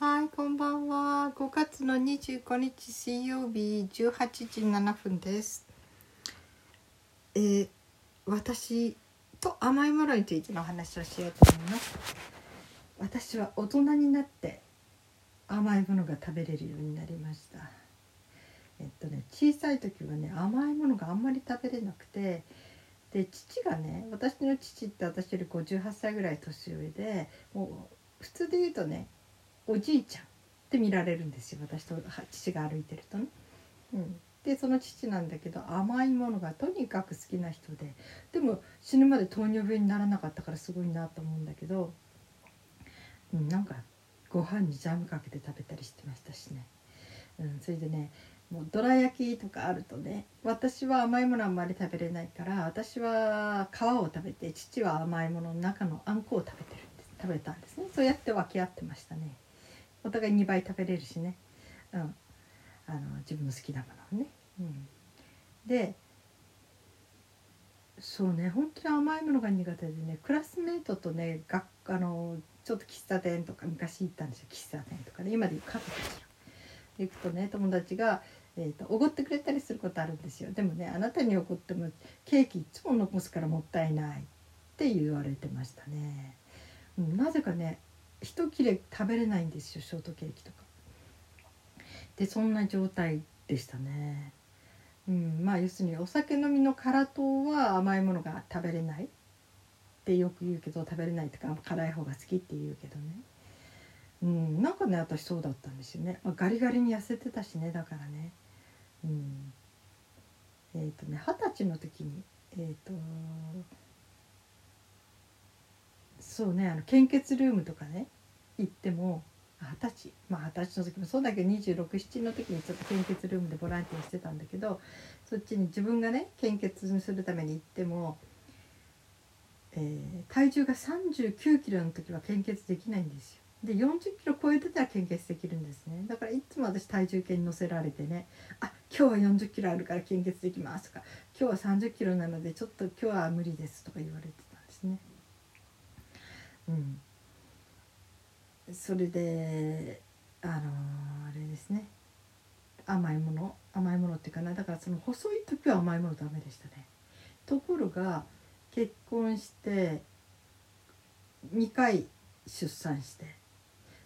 はい、こんばんは。5月の25日水曜日18時7分です。えー私と甘いものについてのお話をしようと思います。私は大人になって甘いものが食べれるようになりました。えっとね、小さい時はね甘いものがあんまり食べれなくてで父がね私の父って私より58歳ぐらい年上でもう普通で言うとねおじいちゃんって見られるんですよ私と父が歩いてるとね。うん、でその父なんだけど甘いものがとにかく好きな人ででも死ぬまで糖尿病にならなかったからすごいなと思うんだけど、うん、なんかご飯にジャムかけて食べたりしてましたしね。うん、それでねもうどら焼きとかあるとね私は甘いものあんまり食べれないから私は皮を食べて父は甘いものの中のあんこを食べてるんです食べたんですねそうやって分け合ってましたねお互い2倍食べれるしね、うん、あの自分の好きなものをね、うん、でそうね本当に甘いものが苦手でねクラスメートとね学あのちょっと喫茶店とか昔行ったんですよ。喫茶店とかね。今でいうカフェですよ。行くとね友達がえーとおごってくれたりすることあるんですよ。でもねあなたにおごってもケーキいつも残すからもったいないって言われてましたね、うん、なぜかね一切れ食べれないんですよショートケーキとか。でそんな状態でしたね。うんまあ要するにお酒飲みの辛党は甘いものが食べれない。ってよく言うけど食べれないとか辛い方が好きって言うけどね。うん、なんかね私そうだったんですよね。あガリガリに痩せてたしねだからね。うん。えっ、とね二十歳の時にえっ、とそうねあの献血ルームとかね行っても二十歳まあ二十歳の時もそうだけど267の時にちょっと献血ルームでボランティアしてたんだけどそっちに自分がね献血するために行っても、えー体重が39キロの時は献血できないんですよ。で40キロ超えてたら献血できるんですねだからいつも私体重計に乗せられてね「あ今日は40キロあるから献血できます」とか「今日は30キロなのでちょっと今日は無理です」とか言われてたんですね。うん、それであのーあれですね。甘いもの？甘いものっていうかな。だからその細い時は甘いものダメでしたね。ところが結婚して2回出産して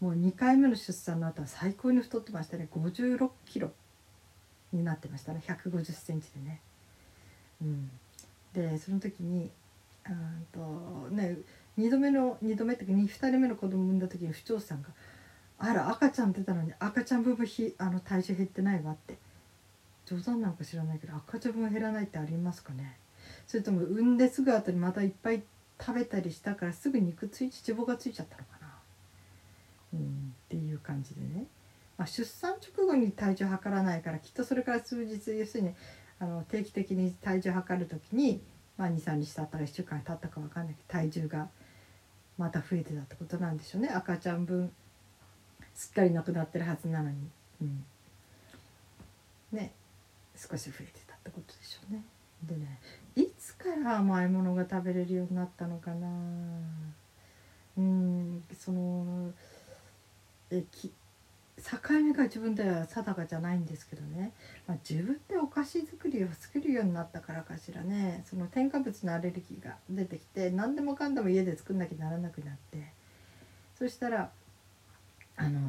もう2回目の出産の後は最高に太ってましたね。56キロになってましたね。150センチでね。うん、でその時にあーとね2度目の2度目っていうか 2, 2人目の子供産んだ時に不調さんが「あら赤ちゃん出たのに赤ちゃん部分ひあの体重減ってないわ」って。冗談なのか知らないけど赤ちゃん分減らないってありますかね。それとも産んですぐ後にまたいっぱい食べたりしたからすぐ肉ついち脂肪がついちゃったのかな、うん、っていう感じでね、まあ、出産直後に体重測らないからきっとそれから数日要するにあの定期的に体重測る時に、まあ、23日経ったら1週間経ったか分かんないけど体重がまた増えてたってことなんでしょうね。赤ちゃん分すっかりなくなってるはずなのに、うん、ね。少し増えてたってことでしょうね。でねいつから甘いものが食べれるようになったのかな。うん。そのえき境目が自分では定かじゃないんですけどね、まあ、自分でお菓子作りを作るようになったからかしらね。その添加物のアレルギーが出てきて何でもかんでも家で作んなきゃならなくなって。そしたらあの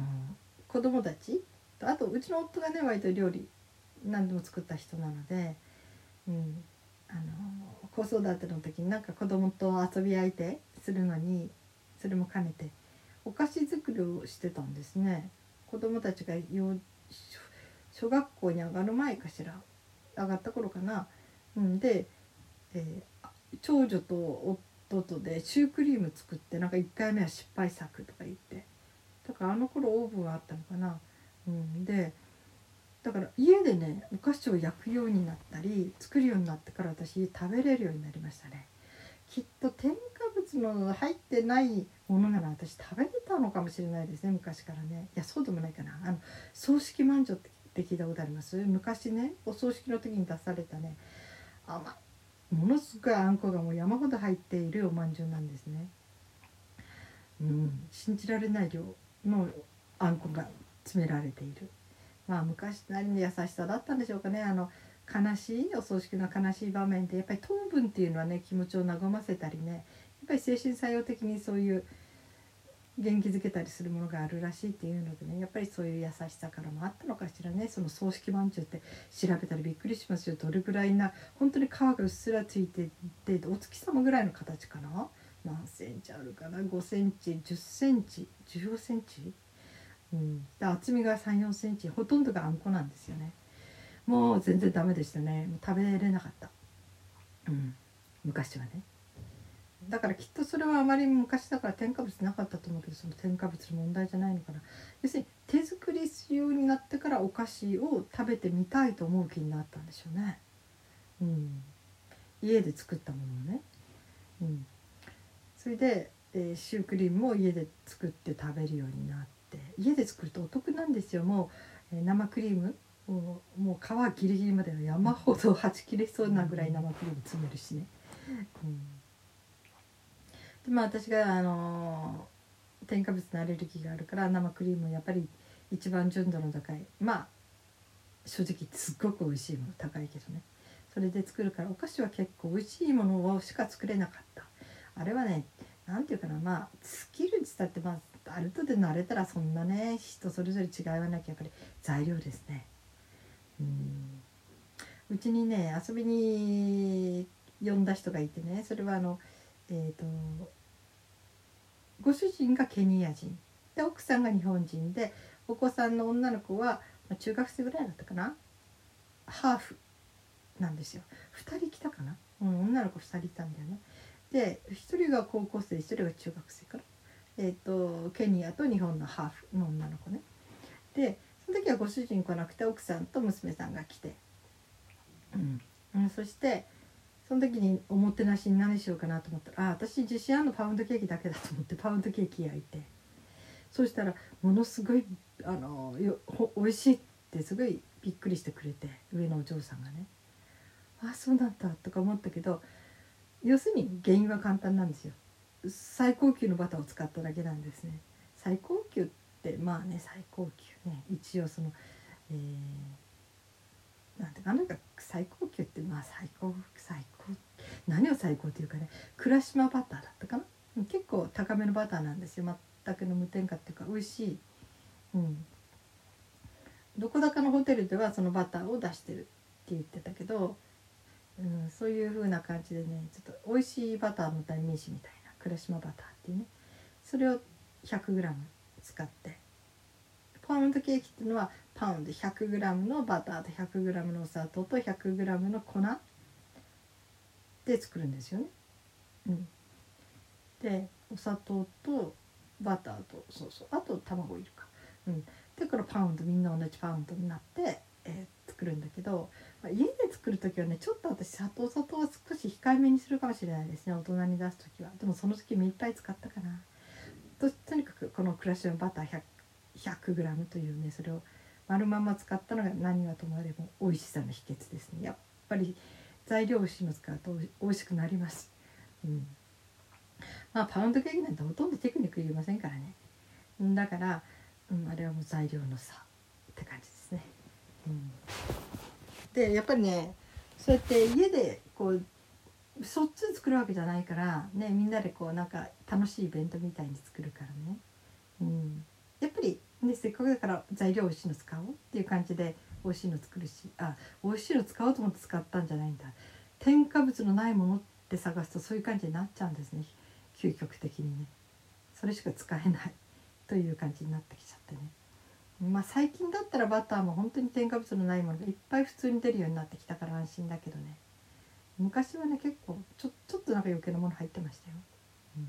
子供たちとあとうちの夫がね割と料理何でも作った人なので。うん、あの子育ての時になんか子供と遊び相手するのにそれも兼ねてお菓子作りをしてたんですね。子供たちが幼小学校に上がる前かしら上がった頃かな、うん、で、えー長女と夫とでシュークリーム作ってなんか1回目は失敗作とか言って。だからあの頃オーブンがあったのかな、うん、でだから家でねお菓子を焼くようになったり作るようになってから私食べれるようになりましたね。きっと添加物の入ってないものなら私食べれたのかもしれないですね昔からね。いやそうでもないかな。あの葬式まんじゅうって聞いたことあります？昔ねお葬式の時に出されたね甘ものすごいあんこがもう山ほど入っているおまんじゅうなんですね。うん信じられない量のあんこが詰められている。まあ昔なりの優しさだったんでしょうかね。あの悲しいお葬式の悲しい場面でやっぱり糖分っていうのはね気持ちを和ませたりねぱり精神作用的にそういう元気づけたりするものがあるらしいっていうのでねやっぱりそういう優しさからもあったのかしらね。その葬式まんじゅうって調べたらびっくりしますよ。どれぐらいな本当に皮がうっすらついててお月様ぐらいの形かな？何センチあるかな？5センチ10センチ？15センチ、うん、で厚みが3 4センチほとんどがあんこなんですよね。もう全然ダメでしたね。もう食べれなかった、うん、昔はね。だからきっとそれはあまり昔だから添加物なかったと思うけどその添加物の問題じゃないのかな。要するに手作りするようになってからお菓子を食べてみたいと思う気になったんでしょうね。うん。家で作ったものをね。うん。それで、えー、シュークリームも家で作って食べるようになって。家で作るとお得なんですよ。もう、えー、生クリームもうもう皮ギリギリまで山ほどはち切れそうなぐらい生クリーム詰めるしね、うん。まあ私があの添加物のアレルギーがあるから生クリームやっぱり一番純度の高い。まあ正直すっごく美味しいもの高いけどね。それで作るからお菓子は結構美味しいものをしか作れなかった。あれはね何て言うかなまあスキルっつったってまあある程度慣れたらそんなね人それぞれ違いはなきゃやっぱり材料ですね。うん。うちにね遊びに呼んだ人がいてねそれはあのえっ、ー、とご主人がケニア人。で奥さんが日本人でお子さんの女の子は中学生ぐらいだったかな？ハーフなんですよ。2人来たかな、うん、女の子2人いたんだよね。で1人が高校生1人が中学生からえっ、ー、とケニアと日本のハーフの女の子ね。でその時はご主人来なくて奥さんと娘さんが来て、うん。うん、そしてその時におもてなしに何しようかなと思ったらあ私自信あるのパウンドケーキだけだと思ってパウンドケーキ焼いて。そしたらものすごいあのよほ美味しいってすごいびっくりしてくれて上のお嬢さんがね。あそうなんだとか思ったけど要するに原因は簡単なんですよ。最高級のバターを使っただけなんですね。最高級ってまあね最高級ね。一応そのえー、なんていうかなんか最高級ってまあ最高最高何を最高っていうかね倉島バターだったかな。結構高めのバターなんですよ。全くの無添加っていうか美味しい、うん、どこだかのホテルではそのバターを出してるって言ってたけど、うん、そういう風な感じでねちょっと美味しいバターの代名詞みたいな倉島バターっていうね。それを 100g 使ってパウンドケーキっていうのはパウンド 100g のバターと 100g のお砂糖と 100g の粉で作るんですよね。うん、でお砂糖とバターとそうそう。あと卵いるか。うん、でこのパウンドみんな同じパウンドになって、えー、作るんだけど、まあ、家で作る時はねちょっと私砂糖砂糖は少し控えめにするかもしれないですね。大人に出す時は。でもその時目いっぱい使ったかな。ととにかくこのクラッシュバター 100g というねそれを丸まんま使ったのが何はともあれも美味しさの秘訣ですね。やっぱり材料をしの使うと美味しくなります、うん、まあパウンドケーキなんてほとんどテクニックいりませんからね。だから、うん、あれはもう材料の差って感じですね、うん、でやっぱりねそうやって家でこうそっち作るわけじゃないからねみんなでこうなんか楽しいイベントみたいに作るからね、うん、でせっかくだから材料美味しいの使おうっていう感じで美味しいの作るしあ美味しいの使おうと思って使ったんじゃないんだ。添加物のないものって探すとそういう感じになっちゃうんですね。究極的にね。それしか使えない。という感じになってきちゃってね。まあ最近だったらバターも本当に添加物のないものがいっぱい普通に出るようになってきたから安心だけどね。昔はね結構ちょちょっとなんか余計なもの入ってましたよ、うん。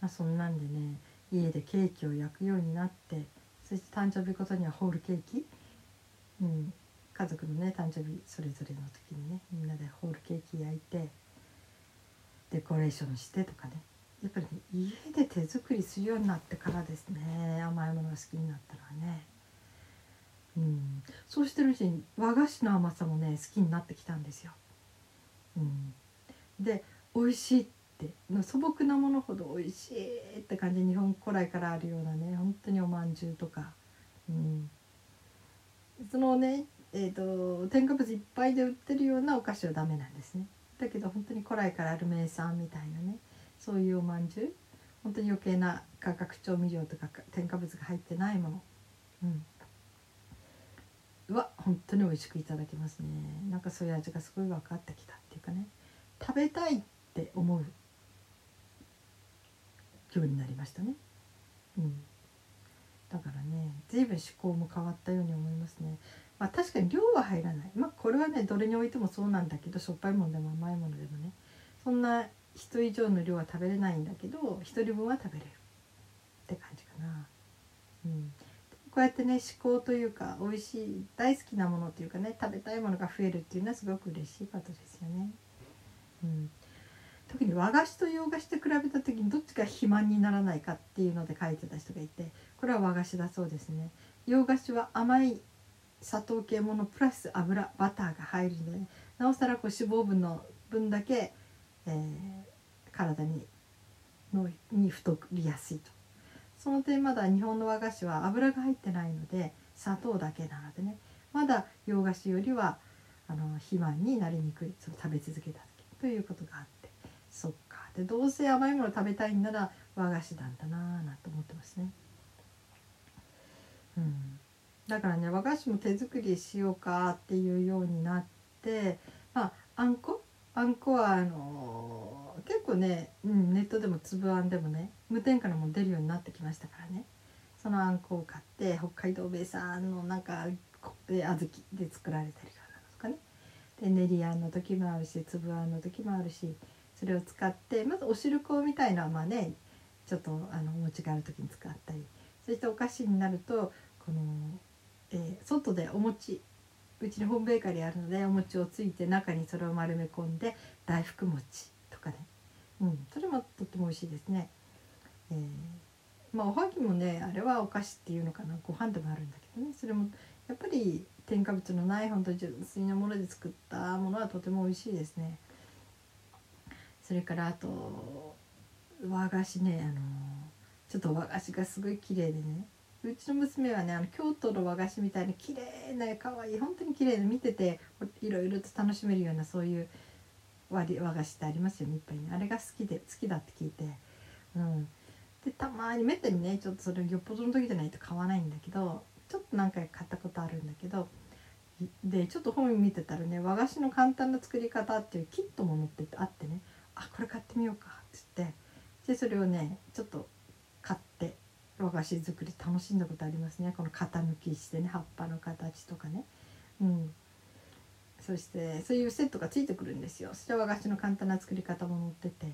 まあ、そんなんでね。家でケーキを焼くようになってそして誕生日ごとにはホールケーキ、うん、家族のね誕生日それぞれの時にねみんなでホールケーキ焼いてデコレーションしてとかね。やっぱり、ね、家で手作りするようになってからですね。甘いものが好きになったのはね。うん、そうしてるうちに和菓子の甘さもね好きになってきたんですよ。うん、で美味しいってって。素朴なものほど美味しいって感じ日本古来からあるようなね本当におまんじゅうとか、うん、そのねえーと、添加物いっぱいで売ってるようなお菓子はダメなんですね。だけど本当に古来からある名産みたいなねそういうおまんじゅう。本当に余計な化学調味料とか添加物が入ってないもの、うん、は本当に美味しくいただけますね。なんかそういう味がすごい分かってきたっていうかね。食べたいって思うようになりましたね。うんだからね随分思考も変わったように思いますね。まあ、確かに量は入らないまあこれはねどれにおいてもそうなんだけどしょっぱいものでも甘いものでもねそんな人以上の量は食べれないんだけど1人分は食べれるって感じかな。うん、こうやってね思考というか美味しい大好きなものっていうかね食べたいものが増えるっていうのはすごく嬉しいことですよね。うん、特に和菓子と洋菓子と比べた時にどっちが肥満にならないかっていうので書いてた人がいてこれは和菓子だそうですね。洋菓子は甘い砂糖系ものプラス油バターが入るので、なおさらこう脂肪分の分だけ、えー、体にのに太りやすいとその点まだ日本の和菓子は油が入ってないので砂糖だけなのでねまだ洋菓子よりはあの肥満になりにくいその食べ続けた時ということがあってそっか。でどうせ甘いもの食べたいんなら和菓子なんだなぁなんて思ってますね。うん。だからね和菓子も手作りしようかっていうようになってまああんこ？あんこはあのー、結構ね、うん、ネットでも粒あんでもね無添加のも出るようになってきましたからね。そのあんこを買って北海道米産のなんか小豆で作られてるようなのとかね。で練りあんの時もあるし粒あんの時もあるしそれを使ってまずお汁粉みたいなまあねちょっとあのお餅がある時に使ったりそしてお菓子になるとこのえー、外でお餅うちにホームベーカリーあるのでお餅をついて中にそれを丸め込んで大福餅とかね、うん、それもとっても美味しいですね。えー、まあおはぎもねあれはお菓子っていうのかなご飯でもあるんだけどねそれもやっぱり添加物のない本当純粋なもので作ったものはとても美味しいですね。それからあと和菓子ねあのちょっと和菓子がすごい綺麗でね。うちの娘はねあの京都の和菓子みたいに綺麗な可愛い本当に綺麗な見てていろいろと楽しめるようなそういう和和菓子ってありますよねいっぱいね。あれが好きで好きだって聞いて。うん。でたまにめったにねちょっとそれよっぽどの時じゃないと買わないんだけどちょっと何回か買ったことあるんだけどでちょっと本見てたらね和菓子の簡単な作り方っていうキットも載ってあってね。あこれ買ってみようかっつってでそれをねちょっと買って和菓子作り楽しんだことありますね。この型抜きしてね葉っぱの形とかね。うん。そしてそういうセットがついてくるんですよ。そして和菓子の簡単な作り方も載ってて。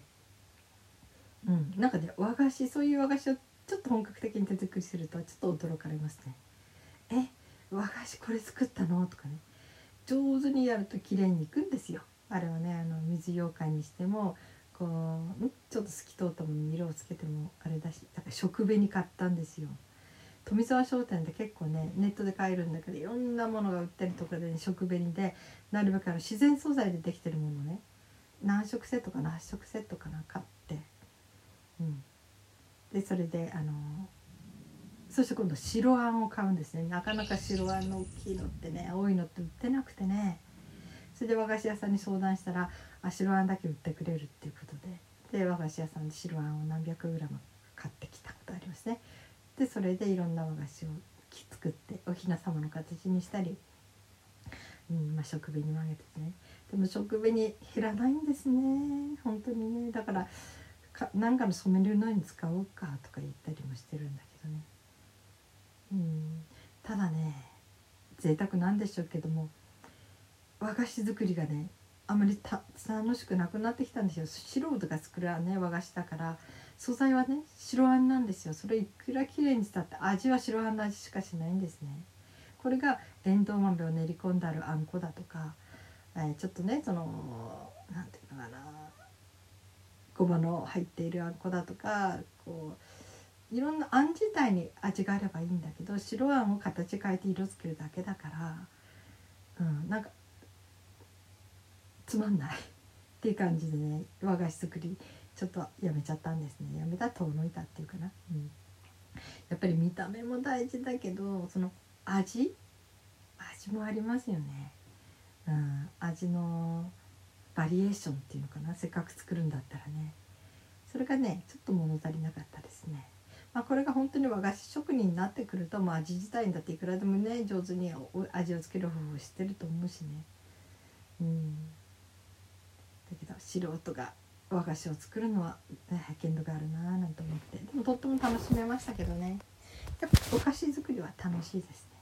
うん。なんかね和菓子そういう和菓子をちょっと本格的に手作りするとちょっと驚かれますねえ和菓子これ作ったの？とかね。上手にやると綺麗にいくんですよ。あれはねあの水羊羹にしてもこうちょっと透き通ったものに色をつけてもあれだしだから食紅買ったんですよ。富沢商店で結構ねネットで買えるんだけどいろんなものが売ってるところで、ね、食紅でなるべくあの自然素材でできてるものね何色セットかな8色セットかな買って。うん。でそれであのそして今度白あんを買うんですね。なかなか白あんの大きいのってね多いのって売ってなくてね。それで和菓子屋さんに相談したらあ白あんだけ売ってくれるっていうことで。で和菓子屋さんで白あんを何百グラム買ってきたことありますね。でそれでいろんな和菓子を作っておひな様の形にしたり、うんまあ、食紅に曲げてね。でも食紅減らないんですね。本当にね。だからかなんかの染めるのに使おうかとか言ったりもしてるんだけどね。うん。ただね贅沢なんでしょうけども和菓子作りがねあまり楽しくなくなってきたんですよ。素人が作るね和菓子だから。素材はね白あんなんですよ。それいくら綺麗にしたって味は白あんの味しかしないんですね。これがエンドウ豆を練り込んであるあんこだとか、えー、ちょっとねその何て言うのかな。ごまの入っているあんこだとかこういろんなあん自体に味があればいいんだけど白あんを形変えて色つけるだけだから、うん、なんかつまんないっていう感じでね和菓子作りちょっとやめちゃったんですね。やめた遠のいたっていうかな、うん、やっぱり見た目も大事だけどその味？味もありますよね、うん、味のバリエーションっていうのかな。せっかく作るんだったらね。それがねちょっと物足りなかったですね。まあ、これが本当に和菓子職人になってくると、まあ、味自体にだっていくらでもね上手に味をつける方法を知ってると思うしね。うん。素人が和菓子を作るのは、ね、限度があるななんて思って。でもとっても楽しめましたけどね。やっぱお菓子作りは楽しいですね。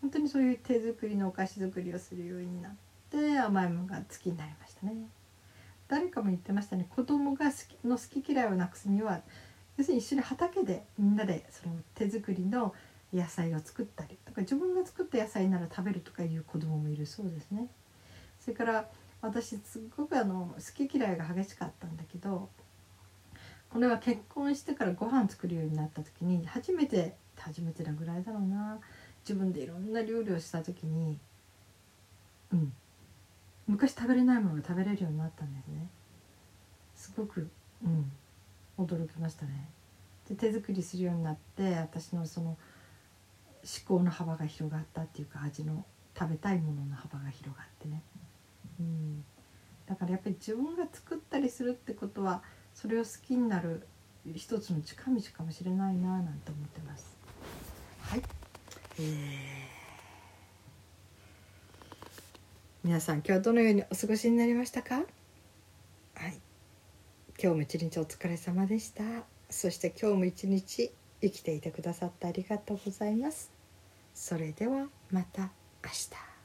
本当にそういう手作りのお菓子作りをするようになって甘いものが好きになりましたね。誰かも言ってましたね。子供が好きの好き嫌いをなくすには要するに一緒に畑でみんなでその手作りの野菜を作ったりとか自分が作った野菜なら食べるとかいう子供もいるそうですね。それから私すっごくあの好き嫌いが激しかったんだけどこれは結婚してからご飯作るようになった時に初めて初めてなぐらいだろうな。自分でいろんな料理をした時にうん。昔食べれないものが食べれるようになったんですね。すごくうん。驚きましたね。で手作りするようになって私のその思考の幅が広がったっていうか味の食べたいものの幅が広がってね。うん、だからやっぱり自分が作ったりするってことはそれを好きになる一つの近道かもしれないななんて思ってます。はい、えー、皆さん今日はどのようにお過ごしになりましたか？はい。今日も一日お疲れ様でした。そして今日も一日生きていてくださってありがとうございます。それではまた明日。